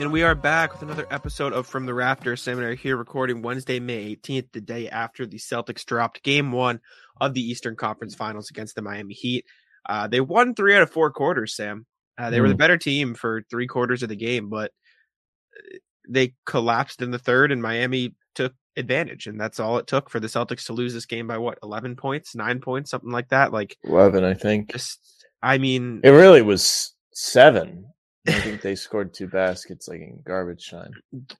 And we are back with another episode of From the Rafters Seminary here recording Wednesday, May 18th, the day after the Celtics dropped game one of the Eastern Conference Finals against the Miami Heat. Uh, they won three out of four quarters, Sam. Uh, they mm. were the better team for three quarters of the game, but uh, they collapsed in the third, and Miami took advantage. And that's all it took for the Celtics to lose this game by what, 11 points, nine points, something like that? Like 11, I think. Just, I mean, it really was seven I think they scored two baskets like in garbage time.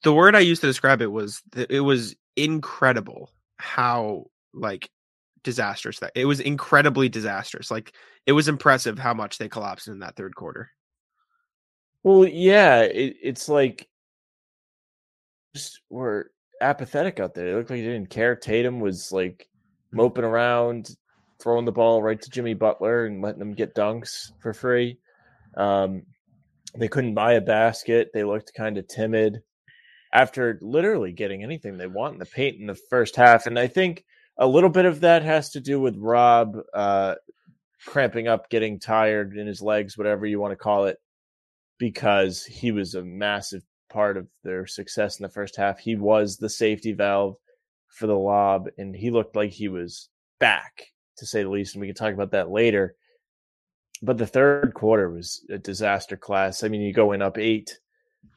The word I used to describe it was that it was incredible how like disastrous that it was incredibly disastrous. Like it was impressive how much they collapsed in that third quarter. Well, yeah, it, it's like just were apathetic out there. It looked like they didn't care. Tatum was like moping around, throwing the ball right to Jimmy Butler and letting him get dunks for free. Um, they couldn't buy a basket. They looked kind of timid after literally getting anything they want in the paint in the first half. And I think a little bit of that has to do with Rob uh, cramping up, getting tired in his legs, whatever you want to call it, because he was a massive part of their success in the first half. He was the safety valve for the lob, and he looked like he was back, to say the least. And we can talk about that later but the third quarter was a disaster class. I mean, you go in up eight,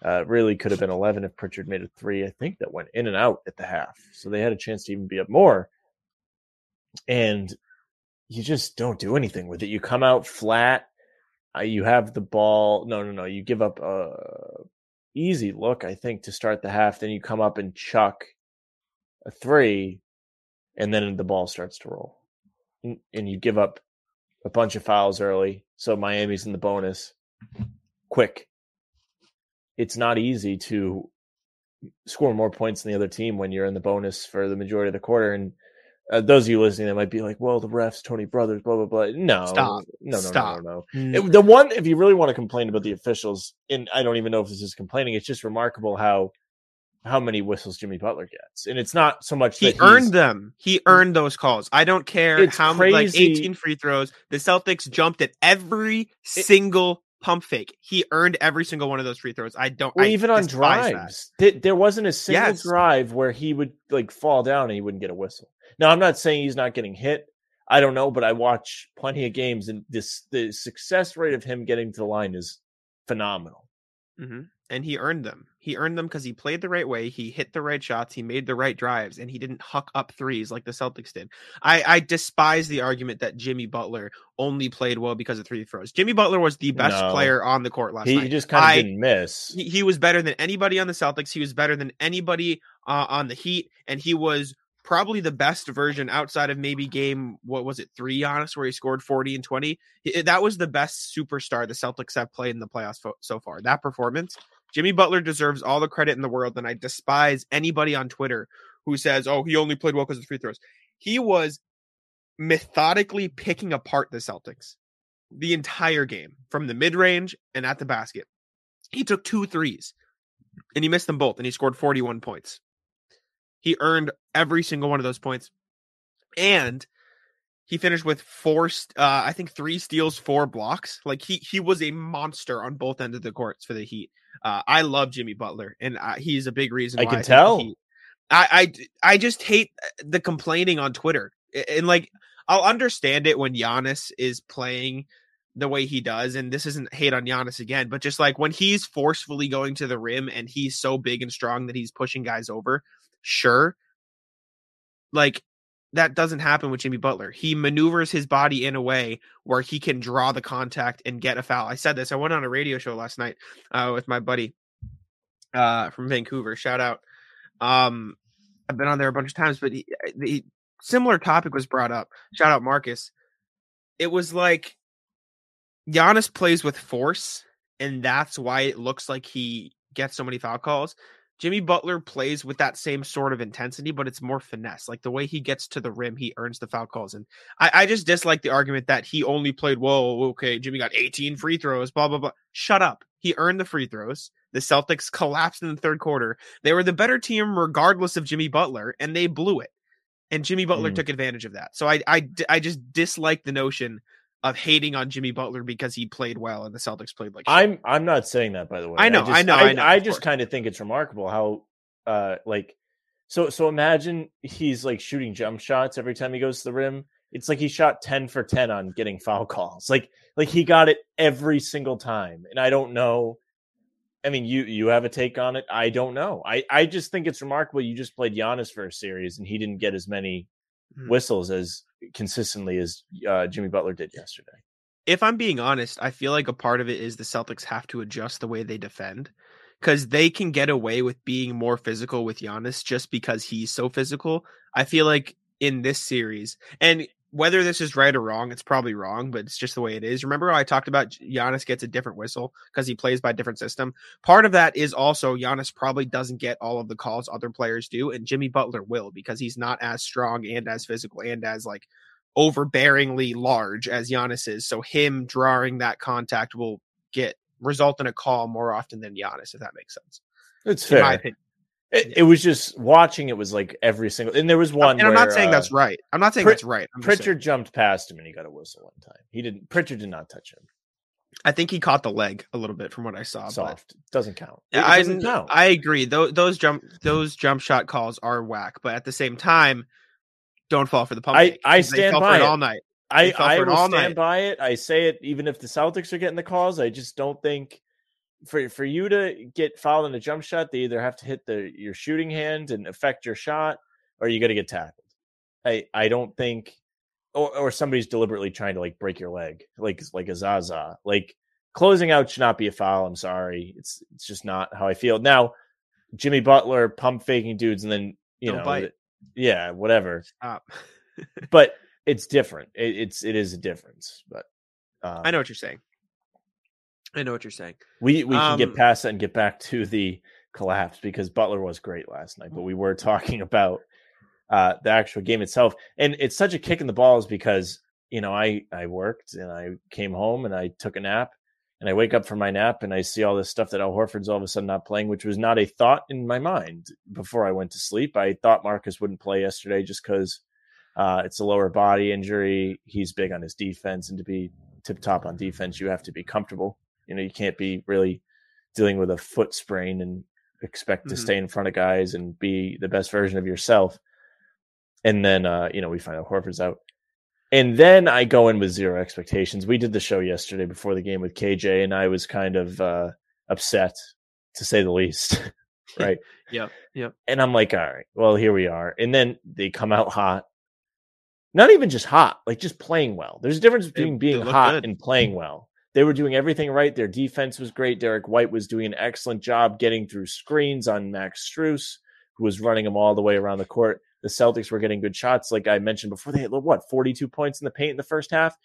uh, really could have been 11 if Pritchard made a three. I think that went in and out at the half. So they had a chance to even be up more. And you just don't do anything with it. You come out flat. Uh, you have the ball. No, no, no. You give up a easy look, I think, to start the half. Then you come up and chuck a three, and then the ball starts to roll. And, and you give up a bunch of fouls early, so Miami's in the bonus. Quick. It's not easy to score more points than the other team when you're in the bonus for the majority of the quarter. And uh, those of you listening that might be like, "Well, the refs, Tony Brothers, blah blah blah." No, stop, no, no, stop. no, no. no. It, the one, if you really want to complain about the officials, and I don't even know if this is complaining, it's just remarkable how how many whistles Jimmy Butler gets. And it's not so much he earned them. He earned those calls. I don't care how many like 18 free throws. The Celtics jumped at every it, single pump fake. He earned every single one of those free throws. I don't well, I even on drives. There wasn't a single yes. drive where he would like fall down and he wouldn't get a whistle. Now I'm not saying he's not getting hit. I don't know, but I watch plenty of games and this the success rate of him getting to the line is phenomenal. Mm-hmm and he earned them. He earned them because he played the right way, he hit the right shots, he made the right drives, and he didn't huck up threes like the Celtics did. I, I despise the argument that Jimmy Butler only played well because of three throws. Jimmy Butler was the best no. player on the court last he, night. He just kind of I, didn't miss. He, he, was better than anybody on the Celtics. He was better than anybody uh, on the Heat, and he was probably the best version outside of maybe game what was it three honest where he scored 40 and 20 that was the best superstar the celtics have played in the playoffs so far that performance Jimmy Butler deserves all the credit in the world, and I despise anybody on Twitter who says, "Oh, he only played well because of free throws." He was methodically picking apart the Celtics the entire game from the mid range and at the basket. He took two threes and he missed them both, and he scored 41 points. He earned every single one of those points. And he finished with four, uh, I think three steals, four blocks. Like he he was a monster on both ends of the courts for the Heat. Uh, I love Jimmy Butler, and uh, he's a big reason. I can I tell. I, I I just hate uh, the complaining on Twitter, and like I'll understand it when Giannis is playing the way he does, and this isn't hate on Giannis again, but just like when he's forcefully going to the rim and he's so big and strong that he's pushing guys over, sure. Like that doesn't happen with Jimmy Butler. He maneuvers his body in a way where he can draw the contact and get a foul. I said this. I went on a radio show last night uh, with my buddy uh, from Vancouver. Shout out. Um, I've been on there a bunch of times, but uh, the similar topic was brought up. Shout out Marcus. It was like Giannis plays with force, and that's why it looks like he gets so many foul calls. Jimmy Butler plays with that same sort of intensity, but it's more finesse. Like the way he gets to the rim, he earns the foul calls. And I, I just dislike the argument that he only played, well, okay, Jimmy got 18 free throws, blah, blah, blah. Shut up. He earned the free throws. The Celtics collapsed in the third quarter. They were the better team regardless of Jimmy Butler, and they blew it. And Jimmy Butler mm. took advantage of that. So I, I, I just dislike the notion of hating on Jimmy Butler because he played well and the Celtics played like shit. I'm I'm not saying that by the way. I know, just, I know, I, I know, I just kind of think it's remarkable how uh like so so imagine he's like shooting jump shots every time he goes to the rim. It's like he shot 10 for 10 on getting foul calls. Like like he got it every single time. And I don't know I mean, you you have a take on it. I don't know. I I just think it's remarkable. You just played Giannis for a series, and he didn't get as many Hmm. whistles as consistently as uh, Jimmy Butler did yesterday. if I'm being honest, I feel like a part of it is the Celtics have to adjust the way they defend because they can get away with being more physical with Giannis just because he's so physical. I feel like in this series, and whether this is right or wrong, it's probably wrong, but it's just the way it is. Remember how I talked about Giannis gets a different whistle because he plays by a different system? Part of that is also Giannis probably doesn't get all of the calls other players do, and Jimmy Butler will because he's not as strong and as physical and as like overbearingly large as Giannis is. So him drawing that contact will get result in a call more often than Giannis, if that makes sense. It's In my fair. opinion. It, it was just watching. It was like every single, and there was one. and I'm not saying uh, that's right. I'm not saying Prit- that's right. I'm Pritchard jumped past him and he got a whistle one time. He didn't. Pritchard did not touch him. I think he caught the leg a little bit from what I saw. But Soft doesn't count. It I, doesn't count. I agree. Those those jump those jump shot calls are whack, but at the same time, don't fall for the pump. I- fake, I 'cause they all fell for by it all night. I, I will stand night. by it. I say it even if the Celtics are getting the calls. I just don't think for for you to get fouled in a jump shot, they either have to hit the your shooting hand and affect your shot, or you got to get tackled. I I don't think, or or somebody's deliberately trying to like break your leg, like like a Zaza. Like closing out should not be a foul. I'm sorry, it's it's just not how I feel now. Jimmy Butler pump faking dudes, and then you Don't know, bite. yeah, whatever Stop. but it's different. It, it's it is a difference. But um, I know what you're saying. I know what you're saying. we we can get Um, past that and get back to the collapse because Butler was great last night. But we were talking about uh, the actual game itself, and it's such a kick in the balls because you know I I worked and I came home and I took a nap. And I wake up from my nap and I see all this stuff that Al Horford's all of a sudden not playing, which was not a thought in my mind before I went to sleep. I thought Marcus wouldn't play yesterday just because uh, it's a lower body injury. He's big on his defense, and to be tip top on defense, you have to be comfortable. You know, you can't be really dealing with a foot sprain and expect to Mhm. stay in front of guys and be the best version of yourself. And then, uh, you know, we find out Horford's out. And then I go in with zero expectations. We did the show yesterday before the game with KJ, and I was kind of uh, upset, to say the least. right. Yep. Yep. And I'm like, all right, well, here we are. And then they come out hot. Not even just hot, like just playing well. There's a difference between they being hot good. and playing well. They were doing everything right. Their defense was great. Derrick White was doing an excellent job getting through screens on Max Strus, who was running them all the way around the court. The Celtics were getting good shots, like I mentioned before. They had what 42 points in the paint in the first half.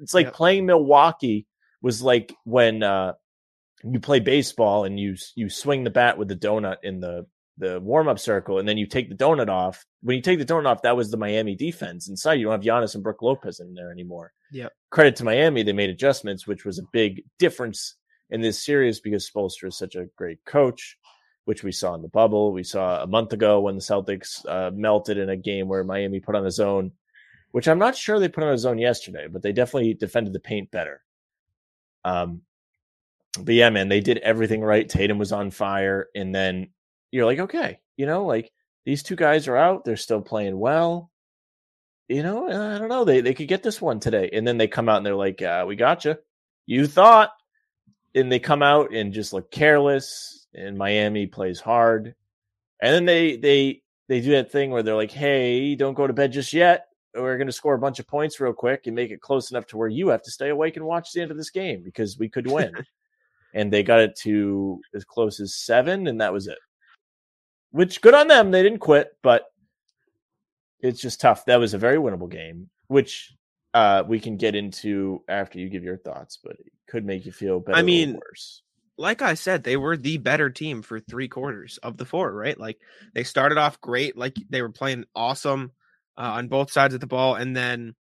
It's like Yep. playing Milwaukee was like when uh, you play baseball and you you swing the bat with the donut in the the warm up circle, and then you take the donut off. When you take the donut off, that was the Miami defense. Inside, you don't have Giannis and Brook Lopez in there anymore. Yeah. Credit to Miami, they made adjustments, which was a big difference in this series because Spoelstra is such a great coach, which we saw in the bubble. We saw a month ago when the Celtics uh, melted in a game where Miami put on a zone, which I'm not sure they put on a zone yesterday, but they definitely defended the paint better. Um, but yeah, man, they did everything right. Tatum was on fire, and then you're like, okay, you know, like these two guys are out, they're still playing well. You know, I don't know, they they could get this one today, and then they come out and they're like, uh, we got you. You thought, and they come out and just look careless. And Miami plays hard, and then they they they do that thing where they're like, hey, don't go to bed just yet. We're going to score a bunch of points real quick and make it close enough to where you have to stay awake and watch the end of this game because we could win. and they got it to as close as seven, and that was it. Which good on them. They didn't quit, but it's just tough. That was a very winnable game, which uh, we can get into after you give your thoughts, but it could make you feel better I or mean, worse. like I said, they were the better team for three quarters of the four, right? Like they started off great, like they were playing awesome uh, on both sides of the ball. And then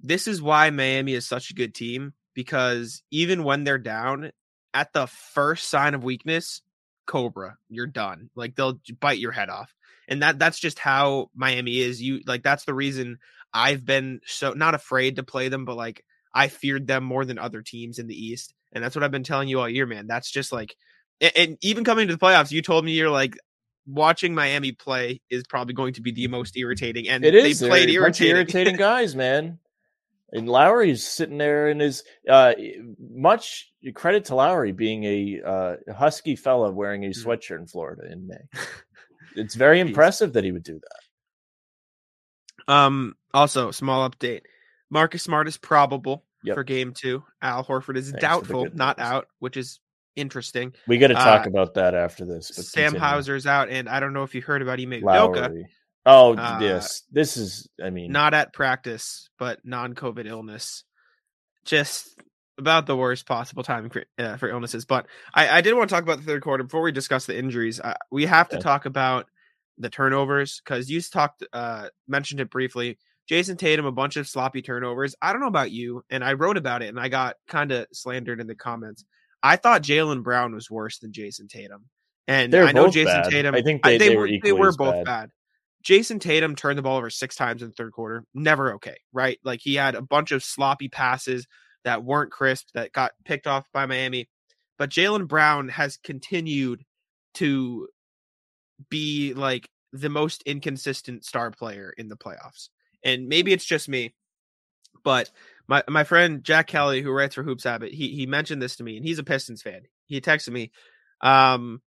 this is why Miami is such a good team because even when they're down, at the first sign of weakness, Cobra, you're done. Like they'll bite your head off. And that that's just how Miami is. You like that's the reason I've been so not afraid to play them, but like I feared them more than other teams in the East. And that's what I've been telling you all year, man. That's just like, and, and even coming to the playoffs, you told me you're like, watching Miami play is probably going to be the most irritating. And it is. they played They're a bunch of irritating. irritating guys, man. And Lowry's sitting there and is uh, much credit to Lowry being a uh, husky fella wearing a Mhm. sweatshirt in Florida in May. It's very impressive that he would do that. Um. Also, small update: Marcus Smart is probable Yep. for Game Two. Al Horford is Thanks doubtful, not out, which is interesting. We got to talk Uh, about that after this. But Sam continue. Hauser's out, and I don't know if you heard about Ime Udoka, Lowry. Oh Uh, yes, this is. I mean, not at practice, but non-COVID illness. Just about the worst possible time for, uh, for illnesses. But I, I did want to talk about the third quarter before we discuss the injuries. Uh, we have to Okay. talk about the turnovers because you talked, uh, mentioned it briefly. Jayson Tatum, a bunch of sloppy turnovers. I don't know about you, and I wrote about it, and I got kind of slandered in the comments. I thought Jaylen Brown was worse than Jayson Tatum, and They're I know Jayson bad. Tatum. I think I- they- they were they were both bad. bad. Jayson Tatum turned the ball over six times in the third quarter. Never okay, right? Like he had a bunch of sloppy passes that weren't crisp that got picked off by Miami. But Jaylen Brown has continued to be like the most inconsistent star player in the playoffs. And maybe it's just me, but my my friend Jack Kelly, who writes for Hoops Habit, he he mentioned this to me, and he's a Pistons fan. He texted me. Um,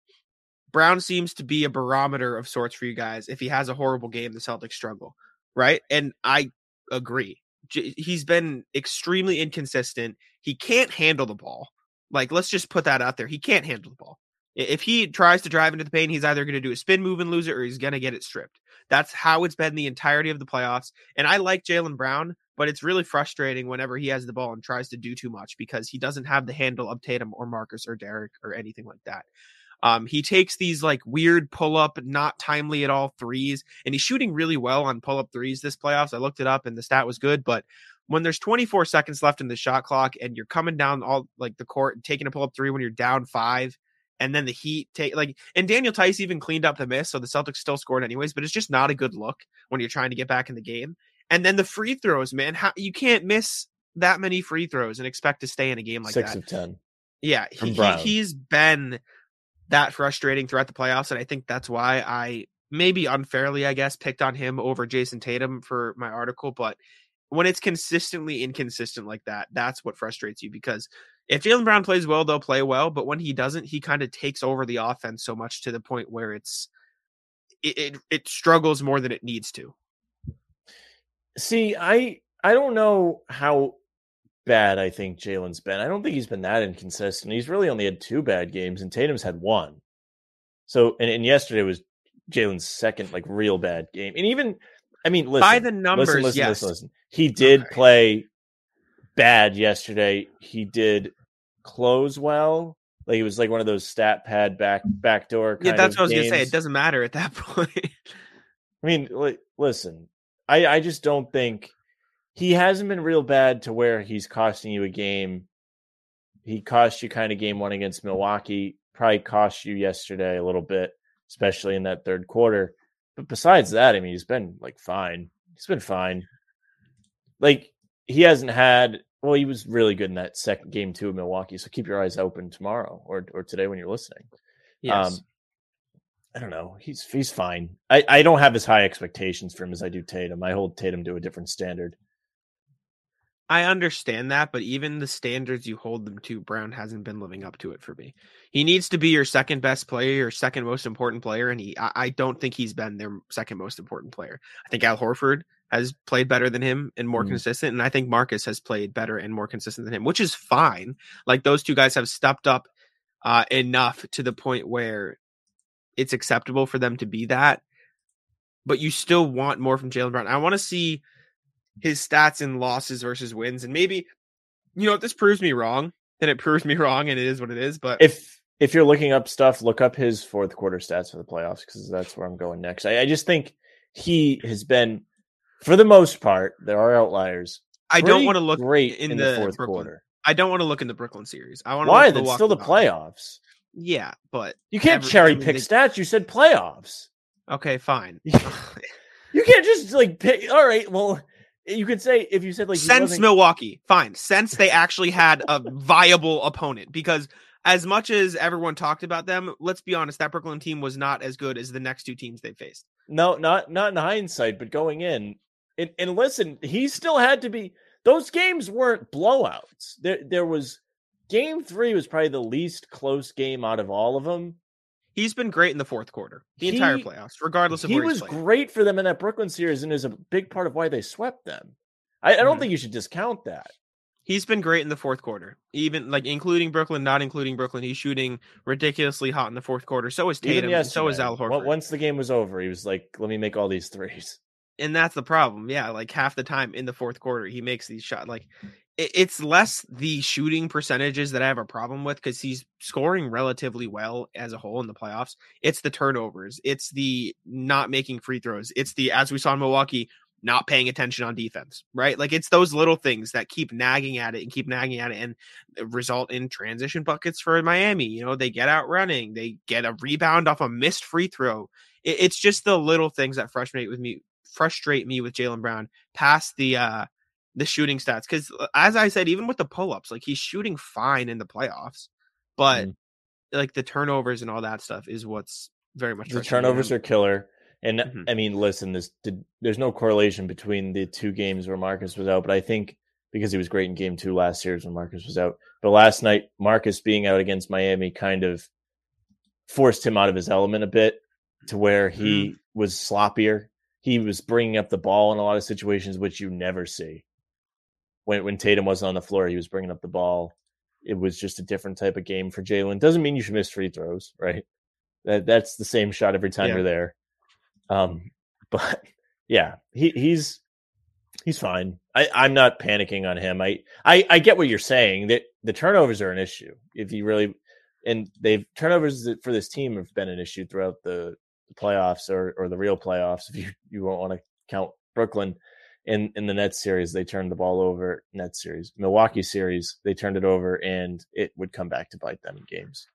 Brown seems to be a barometer of sorts for you guys. If he has a horrible game, the Celtics struggle, right? And I agree. J- He's been extremely inconsistent. He can't handle the ball. Like, let's just put that out there. He can't handle the ball. If he tries to drive into the paint, he's either going to do a spin move and lose it, or he's going to get it stripped. That's how it's been the entirety of the playoffs. And I like Jaylen Brown, but it's really frustrating whenever he has the ball and tries to do too much because he doesn't have the handle of Tatum or Marcus or Derrick or anything like that. Um, he takes these like weird pull up, not timely at all threes, and he's shooting really well on pull up threes this playoffs. I looked it up and the stat was good, but when there's 24 seconds left in the shot clock and you're coming down all like the court and taking a pull up three when you're down five, and then the Heat take like and Daniel Theis even cleaned up the miss, so the Celtics still scored anyways, but it's just not a good look when you're trying to get back in the game. And then the free throws, man, how you can't miss that many free throws and expect to stay in a game like six that. of ten. Yeah, he, he he's been that frustrating throughout the playoffs, and I think that's why I maybe unfairly, I guess, picked on him over Jayson Tatum for my article. But when it's consistently inconsistent like that, that's what frustrates you because if Jaylen Brown plays well, they'll play well, but when he doesn't, he kind of takes over the offense so much to the point where it's it, it it struggles more than it needs to. See, I I don't know how bad I think Jaylen's been. I don't think he's been that inconsistent. He's really only had two bad games, and Tatum's had one. So, and, and yesterday was Jaylen's second like real bad game. And even, I mean, listen, By the numbers, listen, listen, yes. listen, listen. He did Okay. play bad yesterday. He did close well. Like it was like one of those stat pad back backdoor. Yeah, that's what I was gonna say. It doesn't matter at that point. I mean, li- listen, I, I just don't think he hasn't been real bad to where he's costing you a game. He cost you kind of game one against Milwaukee, probably cost you yesterday a little bit, especially in that third quarter. But besides that, I mean, he's been like fine. He's been fine. Like he hasn't had. Well, he was really good in that second game two of Milwaukee. So keep your eyes open tomorrow or or today when you're listening. yes. Um, I don't know. He's he's fine. I, I don't have as high expectations for him as I do Tatum. I hold Tatum to a different standard. I understand that, but even the standards you hold them to, Brown hasn't been living up to it for me. He needs to be your second best player, your second most important player, and he I, I don't think he's been their second most important player. I think Al Horford has played better than him and more Mhm. consistent, and I think Marcus has played better and more consistent than him, which is fine. Like those two guys have stepped up uh, enough to the point where it's acceptable for them to be that. But you still want more from Jaylen Brown. I want to see his stats in losses versus wins, and maybe you know if this proves me wrong, then it proves me wrong, and it is what it is. But If if you're looking up stuff, look up his fourth quarter stats for the playoffs because that's where I'm going next. I, I just think he has been, for the most part, there are outliers. I don't want to look great in in, the the, fourth Brooklyn. quarter. I don't want to look in the Brooklyn series. I want to Why? Look That's still the playoffs. Yeah, but You can't Every- cherry I mean, pick they- stats. You said playoffs. okay, fine. You can't just like pick. All right, well, you could say if you said like since Milwaukee, fine. Since they actually had a viable opponent, because as much as everyone talked about them, let's be honest, that Brooklyn team was not as good as the next two teams they faced. No, not not in hindsight, but going in. And, and listen, he still had to be. Those games weren't blowouts. There, there was game three was probably the least close game out of all of them. He's been great in the fourth quarter, the entire playoffs, regardless of He was great for them in that Brooklyn series, and is a big part of why they swept them. I, I don't Mhm. think you should discount that. He's been great in the fourth quarter, even like including Brooklyn, not including Brooklyn. He's shooting ridiculously hot in the fourth quarter. So is Tatum. And So is Al Horford. Once the game was over, he was like, "Let me make all these threes. and that's the problem. Yeah, like half the time in the fourth quarter, he makes these shots. Like it's less the shooting percentages that I have a problem with because he's scoring relatively well as a whole in the playoffs. It's the turnovers. It's the not making free throws. It's the as we saw in Milwaukee, not paying attention on defense. Right, like it's those little things that keep nagging at it and keep nagging at it and result in transition buckets for Miami. You know, they get out running, they get a rebound off a missed free throw. It, it's just the little things that frustrate with me frustrate me with Jaylen Brown past the uh the shooting stats because as I said, even with the pull ups, like he's shooting fine in the playoffs, but Mm. like the turnovers and all that stuff is what's very much The turnovers are killer." And Mhm. I mean, listen, this did, there's no correlation between the two games where Marcus was out, but I think because he was great in game two last series when Marcus was out. But last night, Marcus being out against Miami kind of forced him out of his element a bit to where he was sloppier. He was bringing up the ball in a lot of situations, which you never see. When when Tatum wasn't on the floor, he was bringing up the ball. It was just a different type of game for Jaylen. Doesn't mean you should miss free throws, right? That that's the same shot every time Yeah. you're there. Um, but yeah, he he's he's fine. I, I'm not panicking on him. I, I I get what you're saying. That the turnovers are an issue. If you really and they've turnovers for this team have been an issue throughout the playoffs or or the real playoffs. If you you won't want to count Brooklyn in in the Nets series, they turned the ball over. Nets series, Milwaukee series, they turned it over, and it would come back to bite them in games.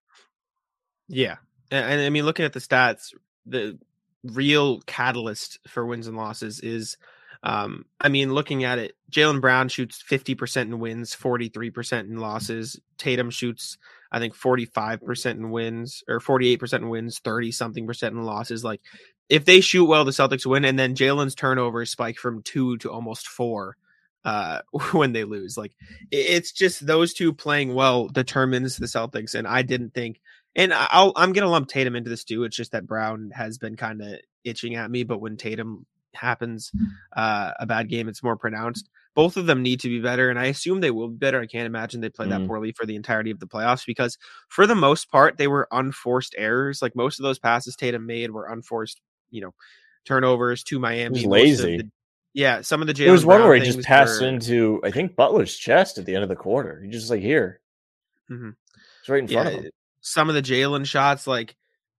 Yeah, and, and I mean, looking at the stats, the real catalyst for wins and losses is, um, I mean, looking at it, Jaylen Brown shoots fifty percent in wins, forty three percent in losses. Tatum shoots, I think, forty five percent in wins or forty eight percent in wins, thirty something percent in losses. Like, if they shoot well, the Celtics win, and then Jaylen's turnovers spike from two to almost four uh when they lose like it's just those two playing well determines the celtics and i didn't think and I'll, I'm gonna lump Tatum into this too. It's just that Brown has been kind of itching at me, but when Tatum happens, uh, a bad game, it's more pronounced. Both of them need to be better, and I assume they will be better. I can't imagine they play that Mhm. poorly for the entirety of the playoffs because, for the most part, they were unforced errors. Like most of those passes Tatum made were unforced, you know, turnovers to Miami. lazy. the- yeah, some of the Jaylen There was one Brown where he just passed were- into I think Butler's chest at the end of the quarter. He just like here, Mhm. it's right in front of him. some of the Jaylen shots, like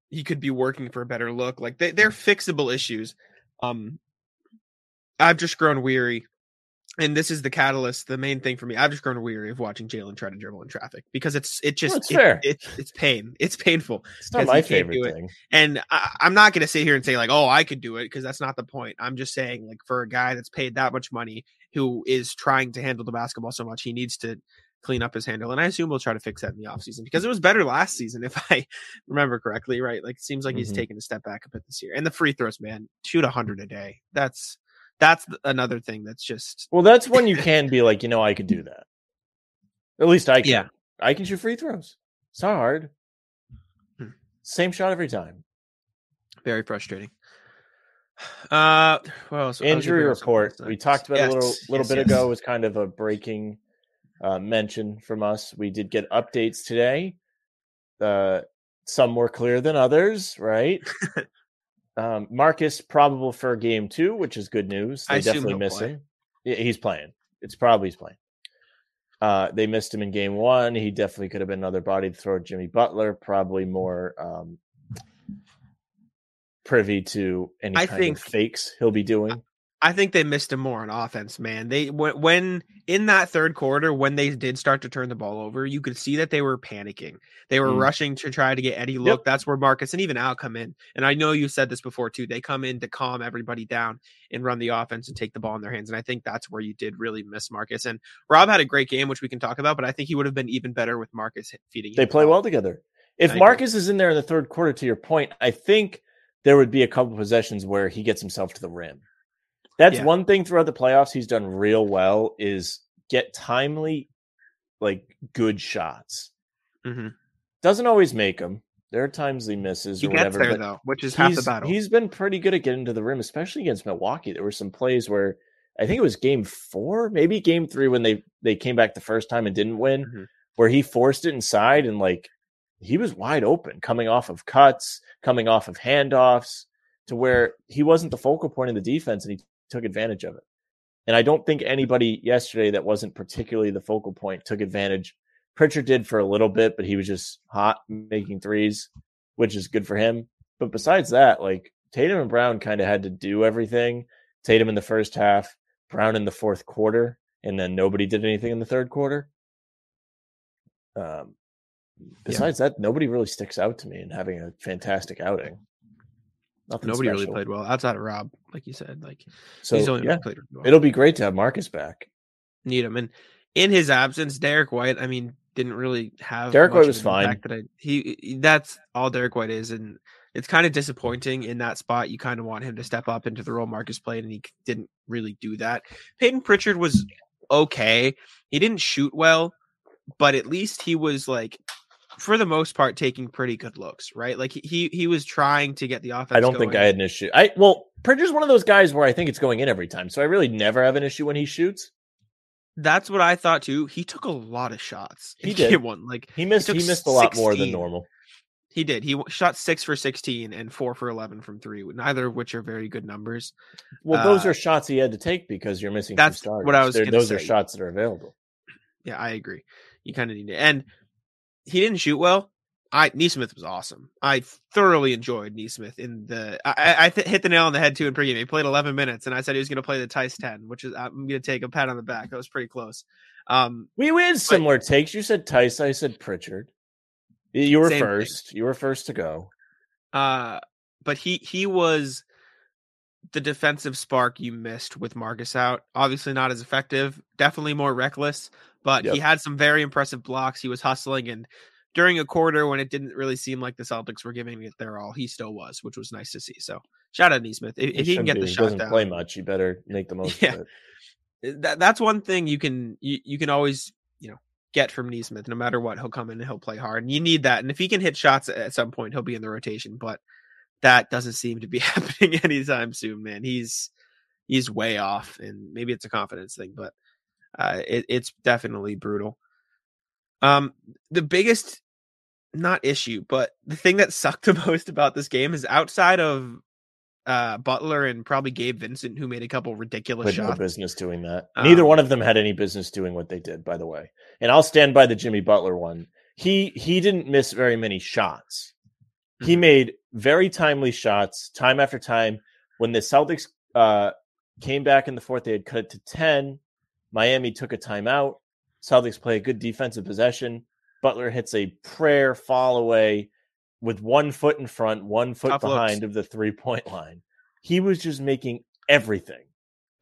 he could be working for a better look. Like they, they're fixable issues. Um, I've just grown weary, and this is the catalyst. The main thing for me, I've just grown weary of watching Jaylen try to dribble in traffic because it's it just it's it- fair. It's it's pain. It's painful. It's not my favorite it. thing. And I, I'm not going to sit here and say like, oh, I could do it because that's not the point. I'm just saying like for a guy that's paid that much money who is trying to handle the basketball so much, he needs to clean up his handle. And I assume we'll try to fix that in the offseason because it was better last season if I remember correctly, right? Like it seems like he's Mhm. taken a step back a bit this year. And the free throws, man, shoot 100 a day. That's that's another thing that's just Well, that's when you can be like, you know, I could do that. At least I can. Yeah. I can shoot free throws. It's not hard. Hmm. Same shot every time. very frustrating. Uh, well, Injury report. We talked about it a little little yes, bit yes. ago. It was kind of a breaking uh, mention from us. We did get updates today. Uh, some more clear than others, right? um, Marcus probable for game two, which is good news. They assume definitely miss play. him. Yeah, he's playing. It's probably he's playing. Uh, they missed him in game one. He definitely could have been another body to throw Jimmy Butler. Probably more um, privy to any I kind think- of fakes he'll be doing. I think they missed him more on offense, man. They when, when in that third quarter when they did start to turn the ball over, you could see that they were panicking. They were Mm. rushing to try to get Eddie look. Yep. That's where Marcus and even Al come in. And I know you said this before too. They come in to calm everybody down and run the offense and take the ball in their hands. And I think that's where you did really miss Marcus. And Rob had a great game, which we can talk about, but I think he would have been even better with Marcus feeding. They the play well together. If Marcus is in there in the third quarter, to your point, I think there would be a couple possessions where he gets himself to the rim. That's Yeah. one thing throughout the playoffs he's done real well is get timely, like good shots. Mhm. Doesn't always make them. There are times he misses He gets whatever. there though, which is half the battle. he's been pretty good at getting to the rim, especially against Milwaukee. There were some plays where I think it was game four, maybe game three when they they came back the first time and didn't win, Mhm. where he forced it inside and like he was wide open, coming off of cuts, coming off of handoffs, to where he wasn't the focal point of the defense and he took advantage of it. And I don't think anybody yesterday that wasn't particularly the focal point took advantage. Pritchard did for a little bit, but he was just hot making threes, which is good for him. But besides that, like Tatum and Brown kind of had to do everything. Tatum in the first half, Brown in the fourth quarter, and then nobody did anything in the third quarter. Um, besides that, nobody really sticks out to me in having a fantastic outing. Nothing Nobody really played well outside of Rob, like you said. Like So he's only yeah, played well. it'll be great to have Marcus back. need him. And in his absence, Derrick White, I mean, didn't really have Derrick White was fine. That I, he- that's all Derrick White is, and it's kind of disappointing in that spot. You kind of want him to step up into the role Marcus played, and he didn't really do that. Peyton Pritchard was okay. He didn't shoot well, but at least he was like. For the most part, taking pretty good looks, right? Like he he, he was trying to get the offense. I don't think. I had an issue. I well, Pritchard's one of those guys where I think it's going in every time, so I really never have an issue when he shoots. That's what I thought too. He took a lot of shots. He did. one. Like He missed. took He, missed a lot more than normal. He did. He shot six for 16 and four for 11 from three, neither of which are very good numbers. Well, those Uh, are shots he had to take because you're missing. that's what I was Those are shots that are available. Yeah, I agree. You kind of need it. And he didn't shoot well. I Nesmith was awesome. I thoroughly enjoyed Nesmith in the. I, I- th- hit the nail on the head too in pregame. He played 11 minutes, and I said he was going to play the Theis 10, which is I'm going to take a pat on the back. That was pretty close. Um, We we had similar takes. You said Theis. I said Pritchard. You were Same thing. first. You were first to go. Uh, but he he was the defensive spark you missed with Marcus out. Obviously not as effective, definitely more reckless, but he had some very impressive blocks. He was hustling and during a quarter when it didn't really seem like the Celtics were giving it their all, he still was, which was nice to see. So shout out Nesmith. If, if he can get be. the He shot doesn't down, play much. You better make the most Yeah. of it. Uh, that, that's one thing you can you, you can always you know get from Nesmith. No matter what, he'll come in and he'll play hard, and you need that. And if he can hit shots at some point, he'll be in the rotation. But that doesn't seem to be happening anytime soon, man. He's he's way off, and maybe it's a confidence thing, but uh, it, it's definitely brutal. Um, the biggest not issue, but the thing that sucked the most about this game is outside of uh Butler and probably Gabe Vincent, who made a couple ridiculous Had no shots. business doing that. Neither Um, one of them had any business doing what they did. By the way, and I'll stand by the Jimmy Butler one. He he didn't miss very many shots. He Mhm. made very timely shots time after time. When the Celtics uh, came back in the fourth, they had cut it to 10. Miami took a timeout. Celtics play a good defensive possession. Butler hits a prayer fall away with one foot in front, one foot Tough looks. behind of the three point line. He was just making everything.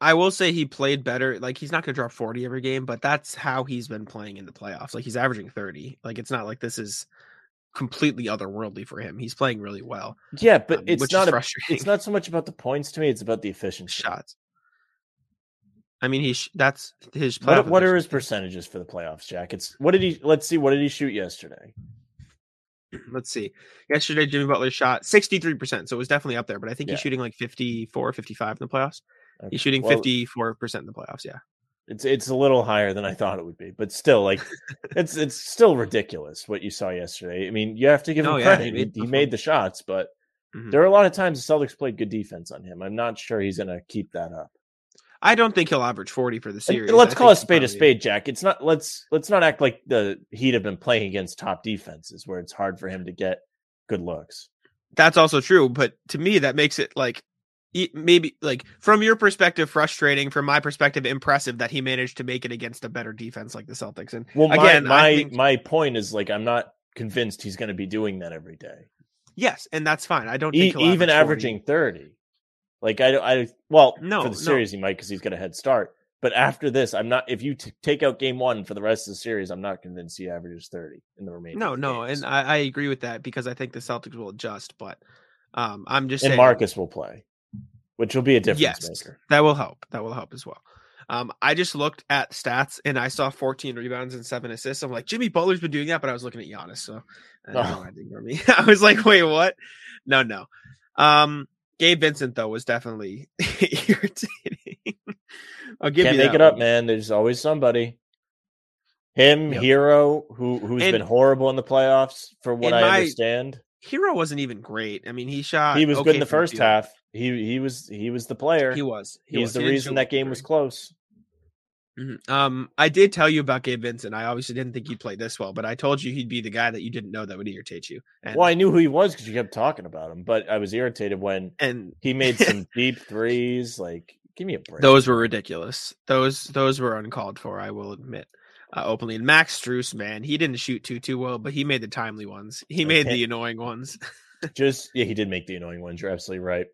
I will say he played better. Like he's not going to drop 40 every game, but that's how he's been playing in the playoffs. Like he's averaging 30. Like it's not like this is completely otherworldly for him. He's playing really well. Yeah, but um, it's not a, it's not so much about the points to me, it's about the efficiency. shots. I mean, he's that's his. What, what are his percentages for the playoffs, Jack? It's what did he let's see, what did he shoot yesterday? Let's see. Yesterday, Jimmy Butler shot 63%. So it was definitely up there, but I think Yeah. he's shooting like 54, 55 in the playoffs. Okay. He's shooting Well, 54% in the playoffs. Yeah. It's it's a little higher than I thought it would be, but still, like it's it's still ridiculous what you saw yesterday. I mean, you have to give him Oh, yeah, he credit. made he, made the shots, but Mhm. there are a lot of times the Celtics played good defense on him. I'm not sure he's going to keep that up. I don't think he'll average 40 for the And series. let's I call a spade a spade, Jack. It's not let's let's not act like the Heat have been playing against top defenses where it's hard for him to get good looks. That's also true, but to me, that makes it like maybe like from your perspective, frustrating. From my perspective, impressive that he managed to make it against a better defense like the Celtics. And Well, my Again, I my, think- my point is like I'm not convinced he's going to be doing that every day. yes, and that's fine. I don't E- even average 40. averaging 30. Like I I well, No, for the no. series he might cuz he's got a head start. But after this, I'm not if you t- take out game 1 for the rest of the series, I'm not convinced he averages 30 in the remaining No, no, games. and I, I agree with that because I think the Celtics will adjust. But um, I'm just and saying Marcus will play, which will be a difference yes, maker. that will help. That will help as well. Um, I just looked at stats and I saw 14 rebounds and seven assists. I'm like, Jimmy Butler's been doing that, but I was looking at Giannis, so uh, Oh. ignore me. I was like, wait, what? No, no. Um, Gabe Vincent though was definitely irritating. I'll give Can't you make it up, man. There's always somebody. Him, Yep. Herro, who who's And- been horrible in the playoffs, for what I my- understand. Herro wasn't even great. I mean, he shot. He was okay good in the first half. He he was he was the player. He was. He He's was. the He reason that game was close. Mhm. Um, I did tell you about Gabe Vincent. I obviously didn't think he'd play this well, but I told you he'd be the guy that you didn't know that would irritate you. And, Well, I knew who he was because you kept talking about him, but I was irritated when and he made some deep threes. Like, give me a break. those were ridiculous. Those those were uncalled for. I will admit. Uh, openly, and Max Strus, man, he didn't shoot too too well, but he made the timely ones. He made the annoying ones. just yeah, he did make the annoying ones. You're absolutely right.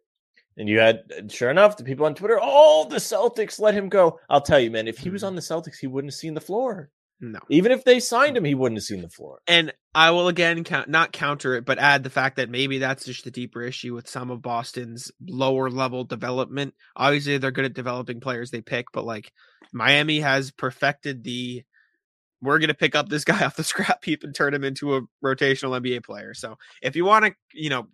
And you had, sure enough, the people on Twitter, oh, the Celtics let him go. I'll tell you, man, if he was Mhm. on the Celtics, he wouldn't have seen the floor. No, Even if they signed him, he wouldn't have seen the floor. and I will again count not counter it, but add the fact that maybe that's just the deeper issue with some of Boston's lower level development. Obviously, they're good at developing players they pick, but like Miami has perfected the we're going to pick up this guy off the scrap heap and turn him into a rotational NBA player. So if you want to, you know,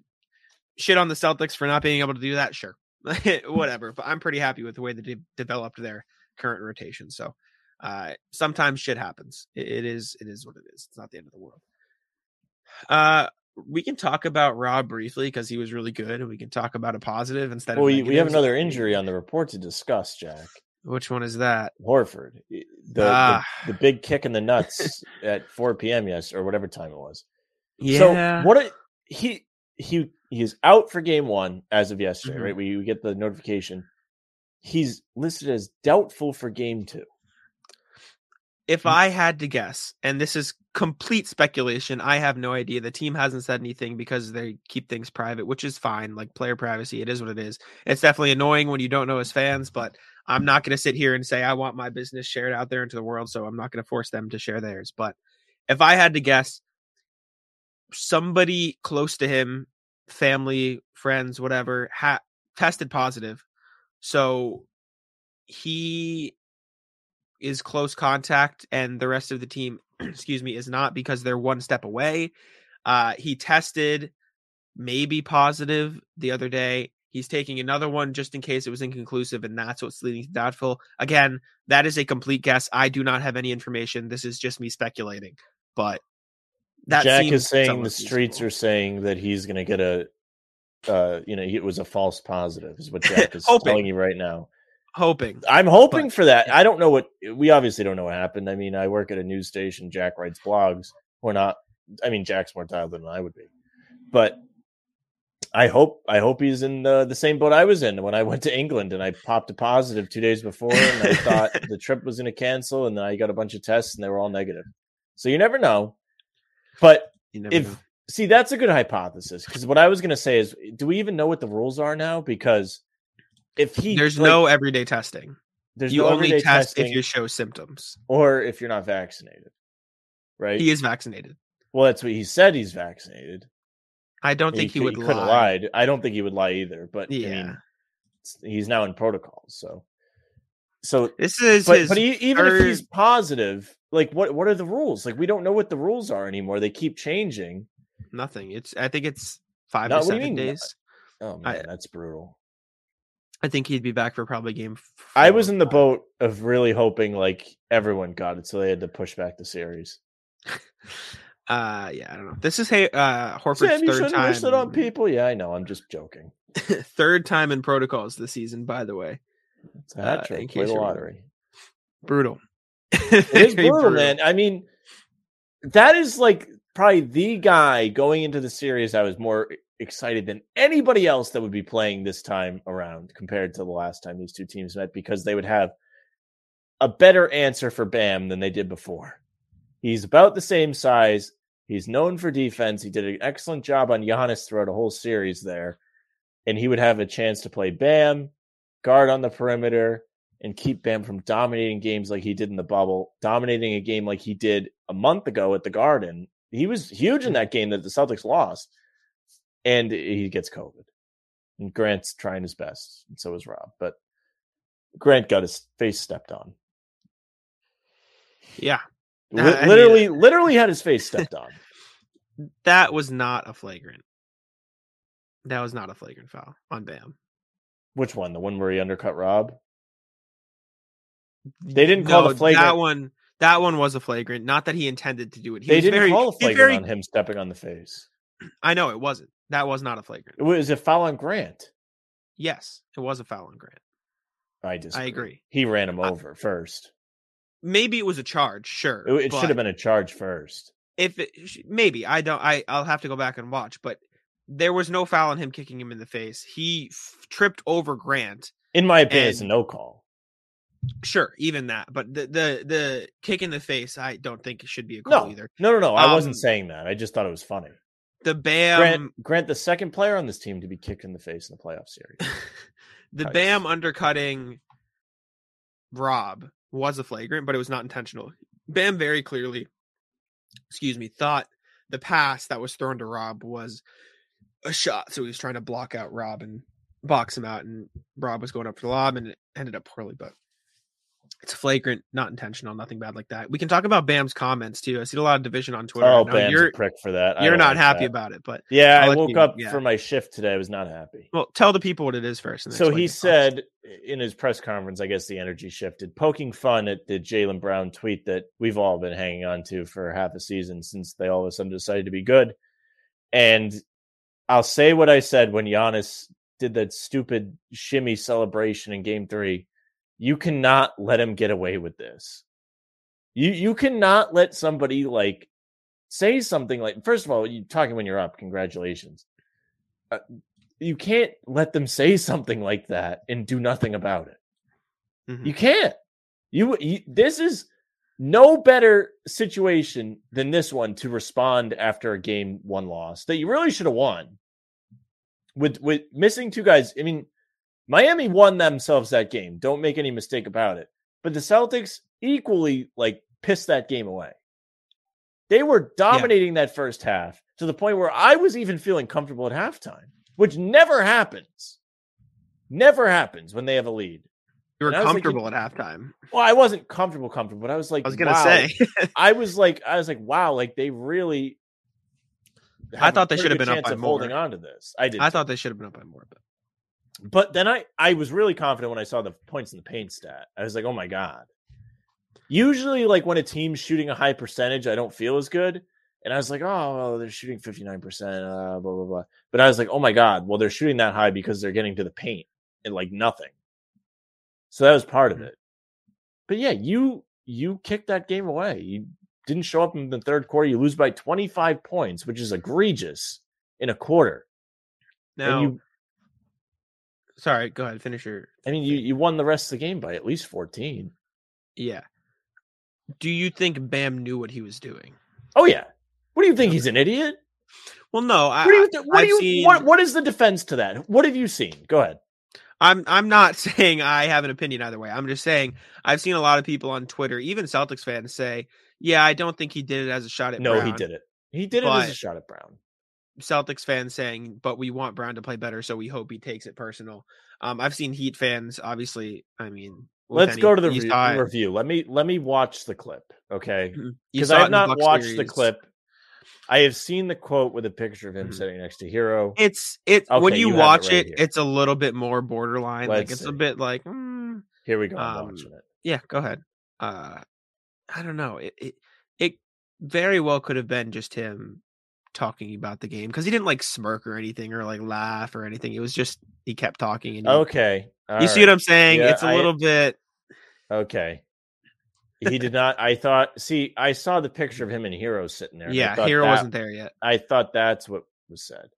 shit on the Celtics for not being able to do that, sure, whatever. But I'm pretty happy with the way that they developed their current rotation. So uh, sometimes shit happens. It, it is it is what it is. It's not the end of the world. Uh, we can talk about Rob briefly because he was really good, and we can talk about a positive instead Well, of. we, we have another injury on the report to discuss, Jack. Which one is that? Horford. The, the, Ah. the big kick in the nuts at 4 p.m. yes, or whatever time it was. Yeah. So what a, he he he is out for game one as of yesterday, Mhm. right? We, we get the notification. He's listed as doubtful for game two. if I had to guess, and this is complete speculation, I have no idea. The team hasn't said anything because they keep things private, which is fine. Like player privacy, it is what it is. It's definitely annoying when you don't know as fans, but I'm not going to sit here and say I want my business shared out there into the world, so I'm not going to force them to share theirs. But if I had to guess, somebody close to him, family, friends, whatever, ha- tested positive. So he is close contact and the rest of the team excuse me is not because they're one step away. Uh he tested maybe positive the other day. He's taking another one just in case it was inconclusive and that's what's leading to doubtful. Again that is a complete guess. I do not have any information. This is just me speculating. But that Jack is saying the streets are saying that he's going to get a, uh, you know, it was a false positive, is what Jack is telling you right now. hoping I'm hoping But- for that. yeah. I don't know what we obviously don't know what happened. I mean, I work at a news station. Jack writes blogs. We're not. I mean, Jack's more dialed than I would be, but I hope I hope he's in the the same boat I was in when I went to England and I popped a positive two days before, and I thought the trip was going to cancel, and then I got a bunch of tests and they were all negative. So you never know. But if know. see, that's a good hypothesis because what I was going to say is, do we even know what the rules are now? Because if he there's like, no everyday testing there's you no only test if you show symptoms or if you're not vaccinated, right? he is vaccinated well, that's what he said. He's vaccinated. i don't think he, would could have lie lied. I don't think he would lie either. But I Yeah. mean, he's now in protocol. So, so, this is but his but e- even if he's positive, like what what are the rules? Like we don't know what the rules are anymore. They keep changing. Nothing. It's I think it's five No, to what do you seven days. Oh I- man, that's brutal. I think he'd be back for probably game. I was in the boat of really hoping like everyone got it, so they had to push back the series. Uh, yeah, I don't know. This is hey, uh, Horford's Sam, you third shouldn't time. wish that on people. Yeah, I know. I'm just joking. third time in protocols this season. By the way, It's a Uh, hat in trick. Play the lottery. brutal. It is brutal, man. I mean, that is like probably the guy going into the series I was more excited than anybody else that would be playing this time around compared to the last time these two teams met because they would have a better answer for Bam than they did before. He's about the same size. He's known for defense. He did an excellent job on Giannis throughout a whole series there. And he would have a chance to play Bam, guard on the perimeter, and keep Bam from dominating games like he did in the bubble, dominating a game like he did a month ago at the Garden. He was huge in that game that the Celtics lost, and he gets COVID. And Grant's trying his best, and so is Rob. But Grant got his face stepped on. Yeah, Li- Uh, I mean- literally, literally had his face stepped on. that was not a flagrant. That was not a flagrant foul on Bam. Which one? The one where he undercut Rob? They didn't call the No, flagrant- That one. That one was a flagrant. Not that he intended to do it. He they didn't very, call a flagrant very- on him stepping on the face. I know it wasn't. That was not a flagrant. It was a foul on Grant. Yes, it was a foul on Grant. I disagree. agree. He ran him I- over first. Maybe it was a charge. Sure, It, it should have been a charge first. If it, maybe I don't. I I'll have to go back and watch. But there was no foul on him kicking him in the face. He f- tripped over Grant. In my opinion, it's a no call. Sure, even that. But the the the kick in the face, I don't think it should be a call No, either. no, no, no. I wasn't Um, saying that. I just thought it was funny. The Bam. Grant, Grant, the second player on this team to be kicked in the face in the playoff series. the Nice. Bam undercutting Rob was a flagrant, but it was not intentional. Bam very clearly, excuse me, thought the pass that was thrown to Rob was a shot. So he was trying to block out Rob and box him out, and Rob was going up for the lob, and it ended up poorly. But it's flagrant, not intentional, nothing bad like that. We can talk about Bam's comments too. I see a lot of division on Twitter. oh, know Bam's you're a prick for that. I you're don't like happy that. about it, but Yeah, I'll I woke you- up yeah. for my shift today. I was not happy. well, tell the people what it is first. So he said in his press conference, I guess the energy shifted, poking fun at the Jaylen Brown tweet that we've all been hanging on to for half a season since they all of a sudden decided to be good. And I'll say what I said when Giannis did that stupid shimmy celebration in game three. You cannot let him get away with this. You you cannot let somebody like say something like first of all, you talking when you're up, congratulations. Uh, you can't let them say something like that and do nothing about it. Mhm. You can't. You, you this is no better situation than this one to respond after a game one loss that you really should have won. With with missing two guys, I mean, Miami won themselves that game. Don't make any mistake about it. But the Celtics equally like pissed that game away. They were dominating that first half to the point where I was even feeling comfortable at halftime, which never happens. Never happens when they have a lead. you were was like, comfortable at halftime. Well, I wasn't comfortable, comfortable, but I was like, I was gonna wow. say. I was like, I was like, wow, like they really. I thought they should have been up by of holding on to this. I did. I too. thought they should have been up by more, but but then I I was really confident when I saw the points in the paint stat. I was like, oh my god. Usually, like when a team's shooting a high percentage, I don't feel as good. And I was like, oh, well, they're shooting 59%, uh, blah, blah, blah. But I was like, oh my God, well, they're shooting that high because they're getting to the paint and like nothing. So that was part of Mhm. it. But yeah, you you kicked that game away. You didn't show up in the third quarter. You lose by 25 points, which is egregious in a quarter. now and you sorry, go ahead, finish your I mean, you, you won the rest of the game by at least 14. yeah. Do you think Bam knew what he was doing? Oh yeah. What do you think? He's an idiot? Well, no, I, What do you th- what I've do you seen- what, what is the defense to that? What have you seen? Go ahead. I'm I'm not saying I have an opinion either way. I'm just saying I've seen a lot of people on Twitter, even Celtics fans, say, "Yeah, I don't think he did it as a shot at No, he did it. He did it as a shot at Brown. Celtics fans saying, "But we want Brown to play better, so we hope he takes it personal." Um, I've seen Heat fans, obviously. I mean, Let's any- go to the re- it- review. Let me let me watch the clip, okay? Because I have not watched the clip. I have seen the quote with a picture of him Mhm. sitting next to Herro. It's it when you, you have it watch right it, it's a little bit more borderline. like Let's it's a bit like, mm, Here we go. I'm um, it. yeah, go ahead. Uh, I don't know. It, it it very well could have been just him talking about the game because he didn't like smirk or anything or like laugh or anything. It was just he kept talking and he, Okay. you see what I'm saying? Yeah, it's a I- little bit. Okay. He did not. I thought. See, I saw the picture of him and Herro sitting there. Yeah, Herro that- wasn't there yet. I thought that's what was said.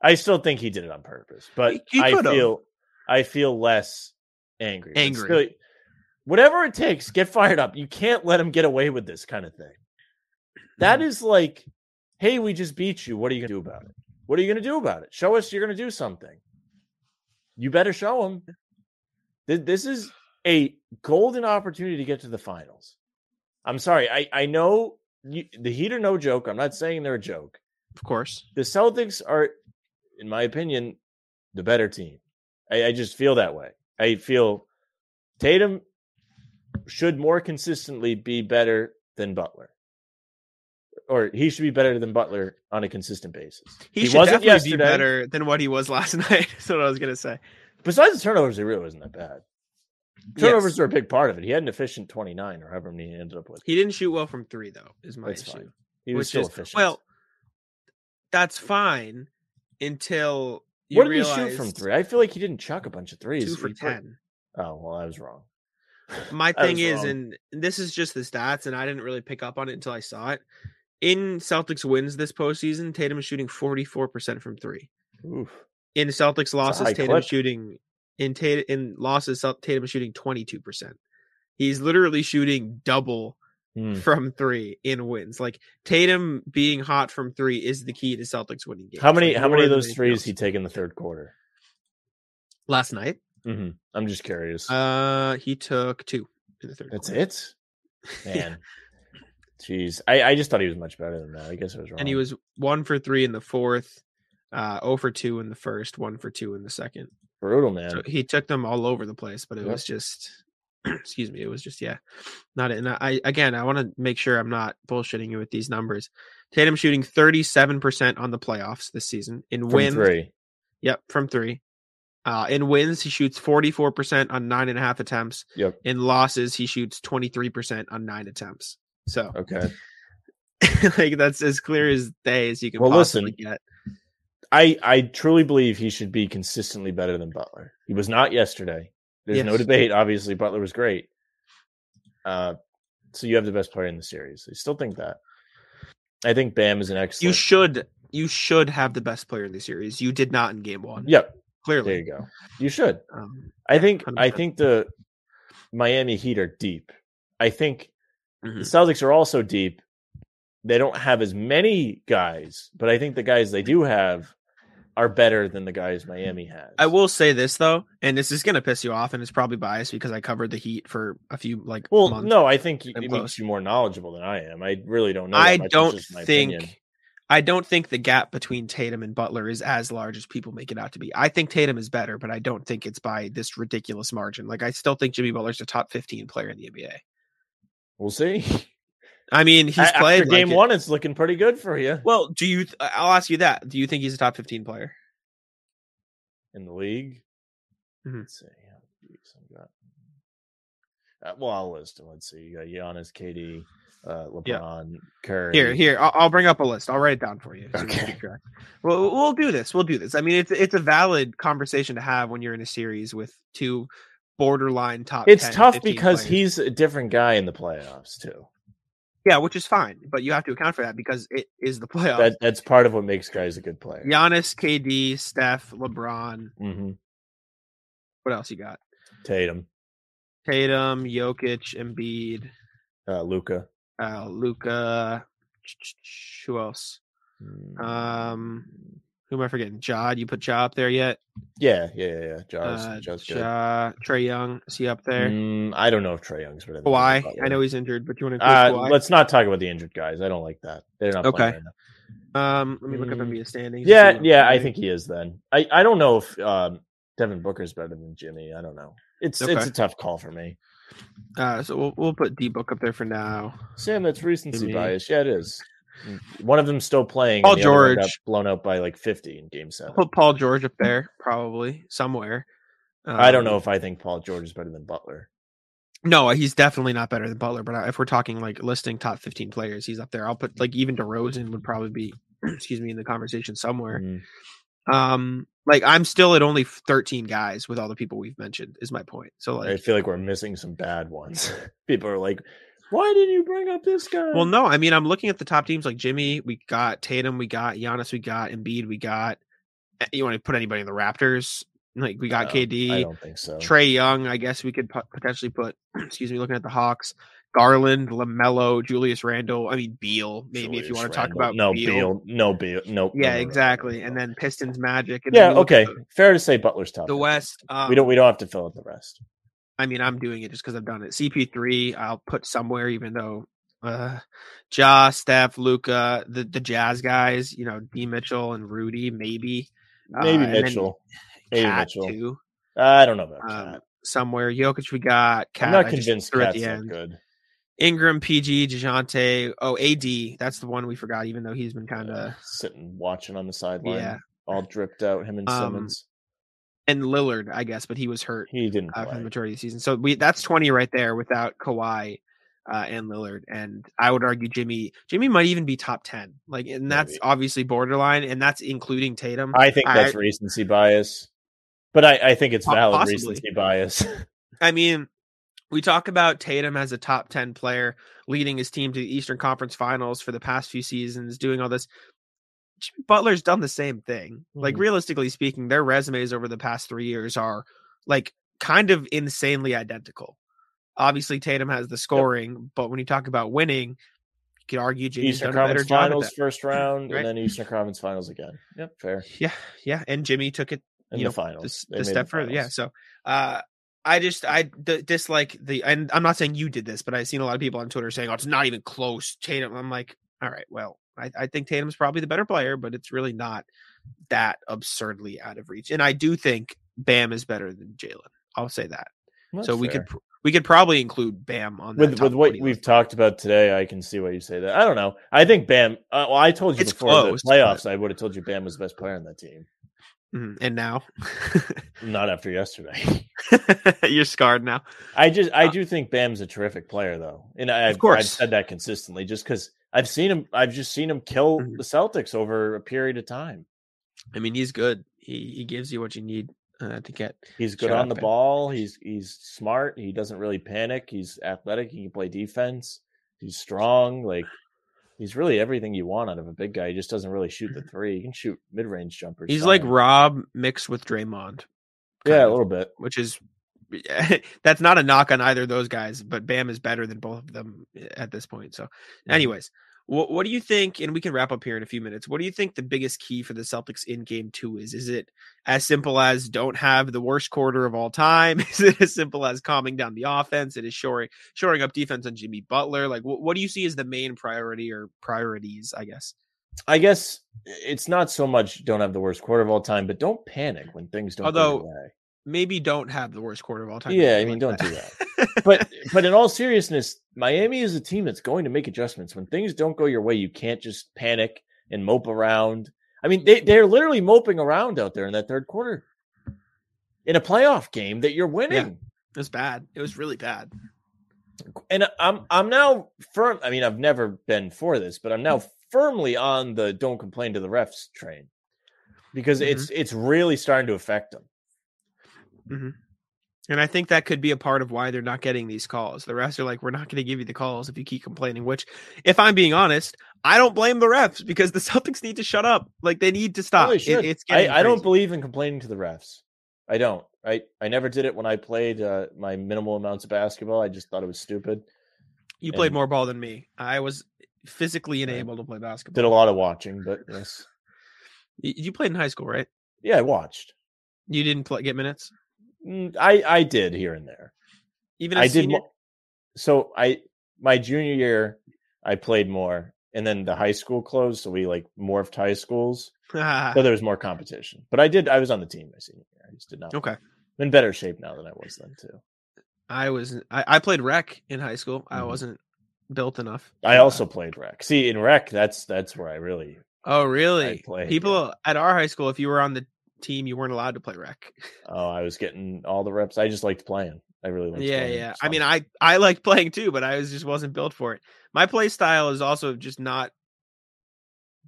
I still think he did it on purpose, but He- he I feel I feel less angry. Angry. still, whatever it takes, get fired up. You can't let him get away with this kind of thing. Mm-hmm. That is like, hey, we just beat you. What are you gonna do about it? What are you gonna do about it? Show us you're gonna do something. You better show them. This is a golden opportunity to get to the finals. I'm sorry. I I know you, the Heat are no joke. I'm not saying they're a joke Of course. the Celtics are, in my opinion, the better team. I, I just feel that way. I feel Tatum should more consistently be better than Butler. Or he should be better than Butler on a consistent basis. He, He should wasn't definitely be better than what he was last night. That's what I was gonna say. Besides the turnovers, he really wasn't that bad. Turnovers Yes. are a big part of it. He had an efficient 29 or however many he ended up with. He didn't shoot well from three, though. Is my That's issue. fine. He was still is efficient. well, that's fine until you what did he shoot from three? I feel like he didn't chuck a bunch of threes. two for He put- ten. Oh, well, I was wrong. My thing is, wrong. and this is just the stats, and I didn't really pick up on it until I saw it. In Celtics wins this postseason, Tatum is shooting 44% from three. Oof. In Celtics losses, Tatum is clip. shooting in Tatum in losses, Tatum is shooting 22%. He's literally shooting double Hmm. from three in wins. Like Tatum being hot from three is the key to Celtics winning games. How many? like, how many of those threes else. he take in the third quarter? last night? hmm I'm just curious. Uh, he took two in the third. That's quarter. it, man. Jeez, I, I just thought he was much better than that. I guess I was wrong. and he was one for three in the fourth, uh, 0 for two in the first, one for two in the second. brutal, man. So he took them all over the place, but it Yep. was just, excuse me, it was just yeah, not. And I again, I want to make sure I'm not bullshitting you with these numbers. Tatum shooting 37 percent on the playoffs this season in From wins. three. Yep, from three. Uh, in wins, he shoots 44 percent on nine and a half attempts. Yep. In losses, he shoots 23 percent on nine attempts. So Okay. like that's as clear as day as you can Well, possibly listen, get. I I truly believe he should be consistently better than Butler. He was not yesterday. There's no debate. Obviously, Butler was great. Uh, so you have the best player in the series. I still think that. I think Bam is an excellent. You should you should have the best player in the series. You did not in game one. Yep. Clearly. There you go. You should. Um, I think I 100%. think the Miami Heat are deep. I think mhm. the Celtics are also deep. They don't have as many guys, but I think the guys they do have are better than the guys Miami has. I will say this though, and this is gonna piss you off, and it's probably biased because I covered the Heat for a few like Well, months. no, I think it and makes you more knowledgeable than I am. I really don't know. I. Don't think opinion. I don't think the gap between Tatum and Butler is as large as people make it out to be. I think Tatum is better, but I don't think it's by this ridiculous margin. Like I still think Jimmy Butler's a top 15 player in the NBA. We'll see. I mean, he's After played game like it- one. It's looking pretty good for you Well, do you? th- I'll ask you that. Do you think he's a top 15 player? in the league. Mhm. Let's see. how many weeks I've got. Uh, well, I'll list them. Let's see. You got Giannis, KD, uh, LeBron, Curry. Here, here, I'll, I'll bring up a list. I'll write it down for you. so Okay. track. Well, we'll do this. We'll do this. I mean, it's it's a valid conversation to have when you're in a series with two borderline top. It's 10, tough because players. he's a different guy in the playoffs too. yeah, which is fine, but you have to account for that because it is the playoffs. That that's part of what makes guys a good player. Giannis, KD, Steph, LeBron. hmm What else you got? Tatum, Tatum, Jokic, Embiid, uh, Luka. uh, Luka. Who else? Mm. Um, Who am I forgetting? Ja. You put Ja up there yet? yeah, yeah, yeah, yeah. Uh, Ja's good. Ja, Trae Young. Is he up there? Mm, I don't know if Trae Young's better. Why? I know he's injured, but you want to Uh, let's not talk about the injured guys. I don't like that. They're not Okay. playing right. Um, let me look up Mm. NBA standings. Yeah, yeah, I think he is. Then I, I don't know if um, Devin Booker's better than Jimmy. I don't know. It's it's a tough call for me. Uh, so we'll we'll put D book up there for now. Sam, that's recency Jimmy. bias. Yeah, it is. One of them's still playing. Paul other got George. blown out by like fifty in Game I'll Seven. put Paul George up there probably somewhere. I don't Um, know if I think Paul George is better than Butler. No, he's definitely not better than Butler. But if we're talking like listing top fifteen players, he's up there. I'll put like even DeRozan would probably be, excuse me, in the conversation somewhere. Mm. Um, like I'm still at only thirteen guys with all the people we've mentioned. Is my point. So like, I feel like we're missing some bad ones. People are like, "Why didn't you bring up this guy?" well, no, I mean I'm looking at the top teams like Jimmy. We got Tatum. We got Giannis. We got Embiid. We got Eh, You want to put anybody in the Raptors? Like we got No, KD, I don't think so. Trae Young. I guess we could potentially put. Excuse me, looking at the Hawks, Garland, LaMelo, Julius Randle. I mean Beal, maybe if you want to talk about no Beal. Beal, no Beal, no. Yeah, no, no, no, exactly. no, And then Pistons, Magic. And yeah, then you look at okay, fair to say Butler's top. The, the West. Um, we don't we don't have to fill out the rest. I mean, I'm doing it just because I've done it. CP3, I'll put somewhere, even though uh Ja, Steph, Luka, the the Jazz guys, you know, D Mitchell and Rudy, maybe. Uh, Maybe then Mitchell. Maybe Cat Mitchell. too. I don't know about Um, somewhere. Jokic, we got. Cat, I'm not I convinced Cat's at the end. good. Ingram, PG, Dejounte. Oh, AD. That's the one we forgot, even though he's been kind of. Uh, sitting watching on the sideline, Yeah. all dripped out. Him and Um, Simmons. And Lillard, I guess, but he was hurt. He didn't uh, for the majority of the season. So we that's twenty right there without Kawhi uh, and Lillard. And I would argue Jimmy Jimmy might even be top ten. Like, and that's Maybe. obviously borderline, and that's including Tatum. I think that's I- recency bias, but I, I think it's valid possibly. recency bias. I mean, we talk about Tatum as a top ten player, leading his team to the Eastern Conference Finals for the past few seasons, doing all this. Jimmy Butler's done the same thing. Like Mhm. realistically speaking, their resumes over the past three years are like kind of insanely identical. Obviously, Tatum has the scoring, but when you talk about winning, you could argue Jimmy's Eastern done a better Conference Finals first round, Right. and then Eastern Conference Finals again. Yep, fair. Yeah, yeah, and Jimmy took it In you the know, finals, They the step the further. Yeah. So, uh, I just I d- dislike the, and I'm not saying you did this, but I've seen a lot of people on Twitter saying, "Oh, it's not even close." Tatum. I'm like, all right, well, I, I think Tatum's probably the better player, but it's really not that absurdly out of reach. And I do think Bam is better than Jaylen. I'll say that. That's so we fair. could we could probably include Bam on that with with what we've list. talked about today, I can see why you say that. I don't know. I think Bam. Uh, well, I told you It's before close, the playoffs. I would have told you Bam was the best player on that team. Mhm. and now Not after yesterday. you're scarred now. I just I Uh, do think Bam's a terrific player though, and I, I've, I've said that consistently just because I've seen him. I've just seen him kill Mhm. the Celtics over a period of time. I mean, he's good. He he gives you what you need uh, to get. He's good on the Bam. ball. He's he's smart. He doesn't really panic. He's athletic. He can play defense. He's strong. Like he's really everything you want out of a big guy. He just doesn't really shoot the three. He can shoot mid range jumpers. He's like. Rob mixed with Draymond, yeah, kind a little bit. which is that's not a knock on either of those guys, but Bam is better than both of them eh, at this point. So, Mm-hmm. anyways, what what do you think? And we can wrap up here in a few minutes. What do you think the biggest key for the Celtics in Game Two is? Is it as simple as don't have the worst quarter of all time? Is it as simple as calming down the offense? It is shoring shoring up defense on Jimmy Butler. Like, what, what do you see as the main priority or priorities? I guess. I guess it's not so much don't have the worst quarter of all time, but don't panic when things don't go Although, your way. Maybe don't have the worst quarter of all time. Yeah, I mean, like don't do that. But but in all seriousness, Miami is a team that's going to make adjustments. When things don't go your way, you can't just panic and mope around. I mean, they, they're literally moping around out there in that third quarter in a playoff game that you're winning. It was bad. It was really bad. And I'm I'm now firm. I mean, I've never been for this, but I'm now firmly on the don't complain to the refs train because it's mm-hmm. it's really starting to affect them. Hmm And I think that could be a part of why they're not getting these calls. The refs are like, we're not going to give you the calls if you keep complaining. Which, if I'm being honest, I don't blame the refs because the Celtics need to shut up. Like they need to stop. It- it's I, I don't believe in complaining to the refs. I don't. I, I never did it when I played uh, my minimal amounts of basketball. I just thought it was stupid. you played more ball than me. I was physically unable to play basketball. Did a lot of watching, but yes. You, played in high school, right? Yeah, I watched. You didn't play, get minutes, I, I did here and there. even I did. senior? Mo- so I my junior year, I played more, and then the high school closed, so we like morphed high schools, so there was more competition. But I did. I was on the team my senior year. I just did not. okay. I'm in better shape now than I was then too. I was. I, I played rec in high school. I Mhm. wasn't built enough. I Uh, also played rec. See, in rec, that's that's where I really Oh, really? played, People at our high school, if you were on the team, you weren't allowed to play rec. Oh, I was getting all the reps. I just liked playing. I really liked yeah, playing. yeah. I mean. I I like playing too, but I was just wasn't built for it. My play style is also just not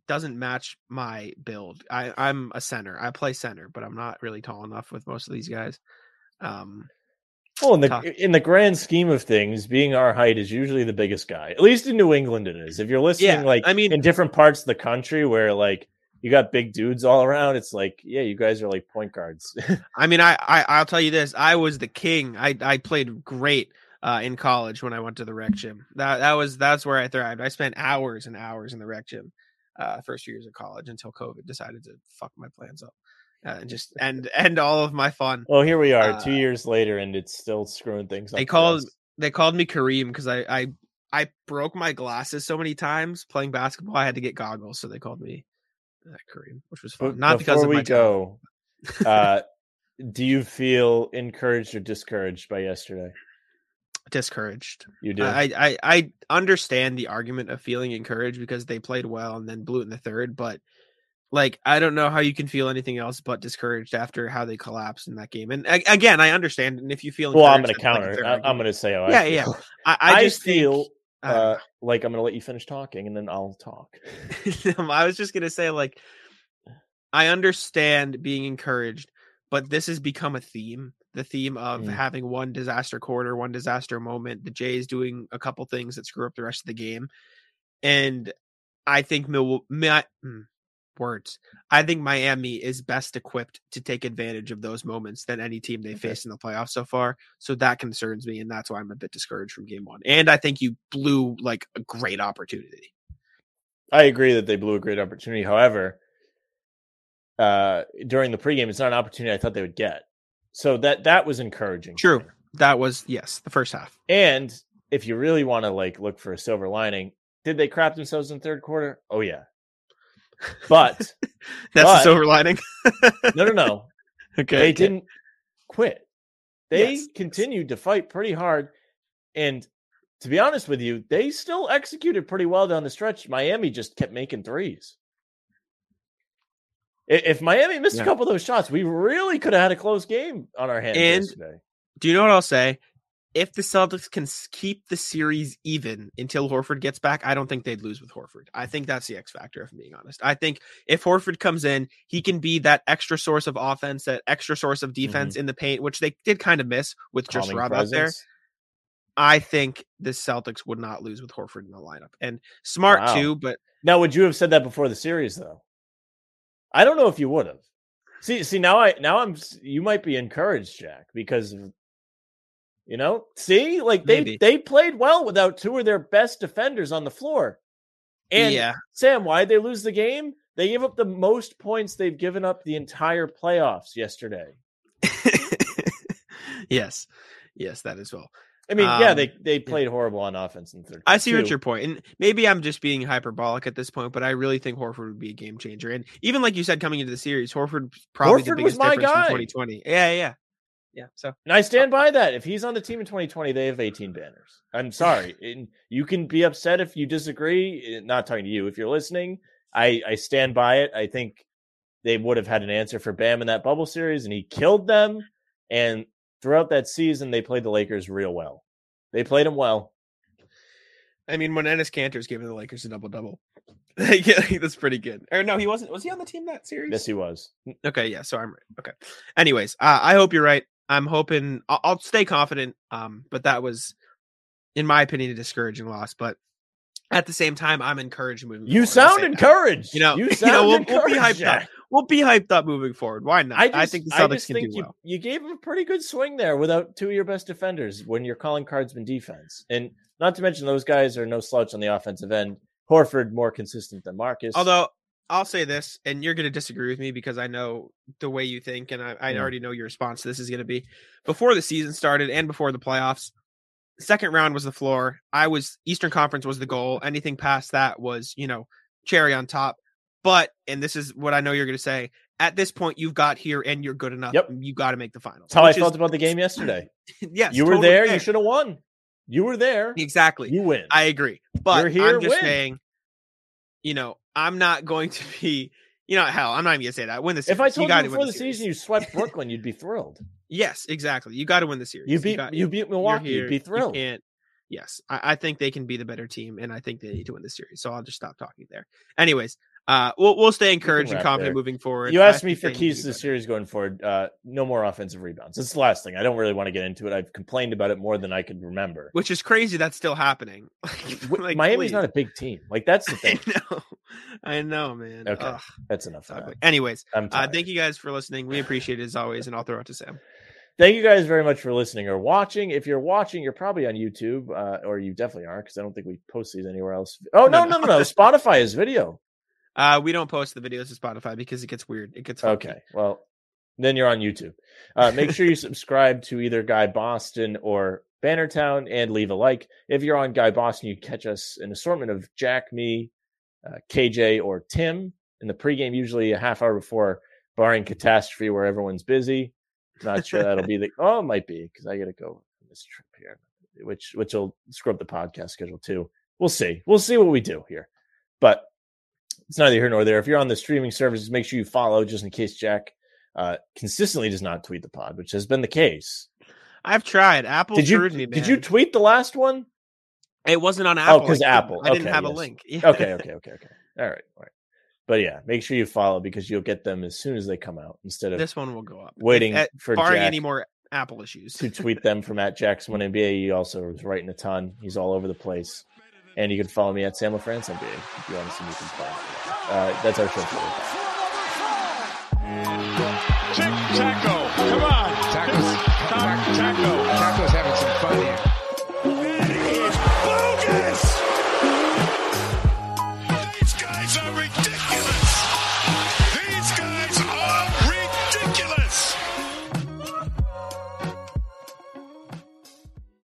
doesn't match my build. I I'm a center. I play center, but I'm not really tall enough with most of these guys. Um, well, in the tough. in the grand scheme of things, being our height is usually the biggest guy. At least in New England, it is. If you're listening, Yeah, like I mean- in different parts of the country where like you got big dudes all around. It's like, yeah, you guys are like point guards. I mean, I, I I'll tell you this: I was the king. I I played great uh, in college when I went to the rec gym. That that was that's where I thrived. I spent hours and hours in the rec gym uh, first few years of college until COVID decided to fuck my plans up uh, and just end end all of my fun. well, here we are, Uh, two years later, and it's still screwing things up. They called they called me Kareem because I I I broke my glasses so many times playing basketball. I had to get goggles, so they called me uh, Kareem, which was fun. Not because before of we go, uh, do you feel encouraged or discouraged by yesterday? discouraged. You do. I, I I understand the argument of feeling encouraged because they played well and then blew it in the third, but like I don't know how you can feel anything else but discouraged after how they collapsed in that game. And again, I understand. And if you feel, well, I'm going to counter. I, I'm going to say how Yeah, I yeah. I, I, just feel think, I don't uh, like I'm going to let you finish talking, and then I'll talk. I was just gonna say like I understand being encouraged, but this has become a theme. The theme of Mm. having one disaster quarter, one disaster moment. The Jays doing a couple things that screw up the rest of the game, and I think Mil- Mi- mm, words. I think Miami is best equipped to take advantage of those moments than any team they Okay. faced in the playoffs so far. So that concerns me, and that's why I'm a bit discouraged from game one. And I think you blew like a great opportunity. I agree that they blew a great opportunity. However, uh, during the pregame, it's not an opportunity I thought they would get. So that that was encouraging. True. That was yes, the first half. And if you really want to like look for a silver lining, did they crap themselves in third quarter? Oh yeah. But That's But- the silver lining. no, no, no. okay. they okay. didn't quit. They Yes, yes. continued to fight pretty hard. And to be honest with you, they still executed pretty well down the stretch. Miami just kept making threes. If Miami missed Yeah. a couple of those shots, we really could have had a close game on our hands And- yesterday. Do you know what I'll say? If the Celtics can keep the series even until Horford gets back, I don't think they'd lose with Horford. I think that's the X factor, if I'm being honest. I think if Horford comes in, he can be that extra source of offense, that extra source of defense mm-hmm. in the paint, which they did kind of miss with just Rob out there. I think the Celtics would not lose with Horford in the lineup. And smart Wow. too, but Now, would you have said that before the series, though? I don't know if you would have. See, see, now I now I'm you might be encouraged, Jack, because you know, see, like they Maybe. they played well without two of their best defenders on the floor. And yeah, Sam, why did they lose the game? They gave up the most points they've given up the entire playoffs yesterday. yes, yes, that as well. I mean, yeah, Um, they they played horrible on offense in third. I see what your point, and maybe I'm just being hyperbolic at this point, but I really think Horford would be a game changer. And even like you said, coming into the series, Horford probably the Horford was biggest my difference guy. from 2020. Yeah, yeah, yeah. So And I stand by that. If he's on the team in 2020, they have 18 banners. I'm sorry. and you can be upset if you disagree. eh, Not talking to you. If you're listening, I, I stand by it. I think they would have had an answer for Bam in that bubble series, and he killed them. And throughout that season, they played the Lakers real well. They played them well. I mean, when Enes Kanter's giving the Lakers a double double, yeah, that's pretty good. Or no, he wasn't. Was he on the team that series? Yes, he was. Okay, yeah. So I'm right. Okay. Anyways, uh, I hope you're right. I'm hoping I'll, I'll stay confident. Um, but that was, in my opinion, a discouraging loss. But at the same time, I'm encouraged moving. You forward. Sound say that. encouraged. You know- you you know, we'll- we'll be hyped up. We'll be hyped up moving forward. Why not? I, just, I think the I Celtics just can think do you, well. you gave him a pretty good swing there without two of your best defenders when you're calling cardsman defense. And not to mention those guys are no slouch on the offensive end. Horford more consistent than Marcus. Although I'll say this, and you're going to disagree with me because I know the way you think, and I, I Yeah. already know your response to this is going to be before the season started and before the playoffs. Second round was the floor. I was Eastern Conference was the goal. Anything past that was, you know, cherry on top. But and this is what I know you're going to say. At this point, you've got here and you're good enough. Yep. You got to make the finals. that's how I is- felt about the game yesterday. yes, you were totally there. You should have won. You were there. exactly. You win. I agree. But here, I'm just win. saying, you know, I'm not going to be, you know, hell, I'm not even gonna say that. Win the if. I told you, gotta before win the season you swept Brooklyn, you'd be thrilled. yes, exactly. You got to win the series. You beat got- you beat Milwaukee. here, You'd be you thrilled. can't- Yes, I, I think they can be the better team, and I think they need to win the series. So I'll just stop talking there. Anyways, uh, we'll we'll stay encouraged and confident there. moving forward. You asked me for keys to the series going forward. Uh, no more offensive rebounds. That's the last thing. I don't really want to get into it. I've complained about it more than I could remember. which is crazy. That's still happening. Like, Miami's please. not a big team. Like that's the thing. I know, I know, man. Okay. Ugh, That's enough. that. Anyways, uh, thank you guys for listening. We appreciate it as always, and I'll throw it to Sam. Thank you guys very much for listening or watching. If you're watching, you're probably on YouTube, uh, or you definitely are because I don't think we post these anywhere else. Oh No, no, no, no. no! Spotify is video. Uh, we don't post the videos to Spotify because it gets weird. It gets funky. Okay, well then you're on YouTube. Uh, make sure you subscribe to either Guy Boston or Bannertown and leave a like. If you're on Guy Boston, you catch us an assortment of Jack, me, uh, KJ, or Tim in the pregame, usually a half hour before, barring catastrophe where everyone's busy. Not sure that'll be the. Oh, it might be because I got to go on this trip here, which which will screw up the podcast schedule too. We'll see. We'll see what we do here, but it's neither here nor there. If you're on the streaming services, make sure you follow just in case Jack uh, consistently does not tweet the pod, which has been the case. I've tried. Apple did you screwed me, did you tweet the last one? It wasn't on Apple. I couldn't- Apple. I didn't Okay, have a link. Yeah. Okay, okay, okay, okay. All right, all right. But yeah, make sure you follow because you'll get them as soon as they come out instead of This one will go up. Waiting at- for barring Jack any more Apple issues. to tweet them from at Jackson One NBA. He also is writing a ton. He's all over the place. And you can follow me at Sam LaFrance NBA if you want to see me play. Uh, that's our show. Tic taco.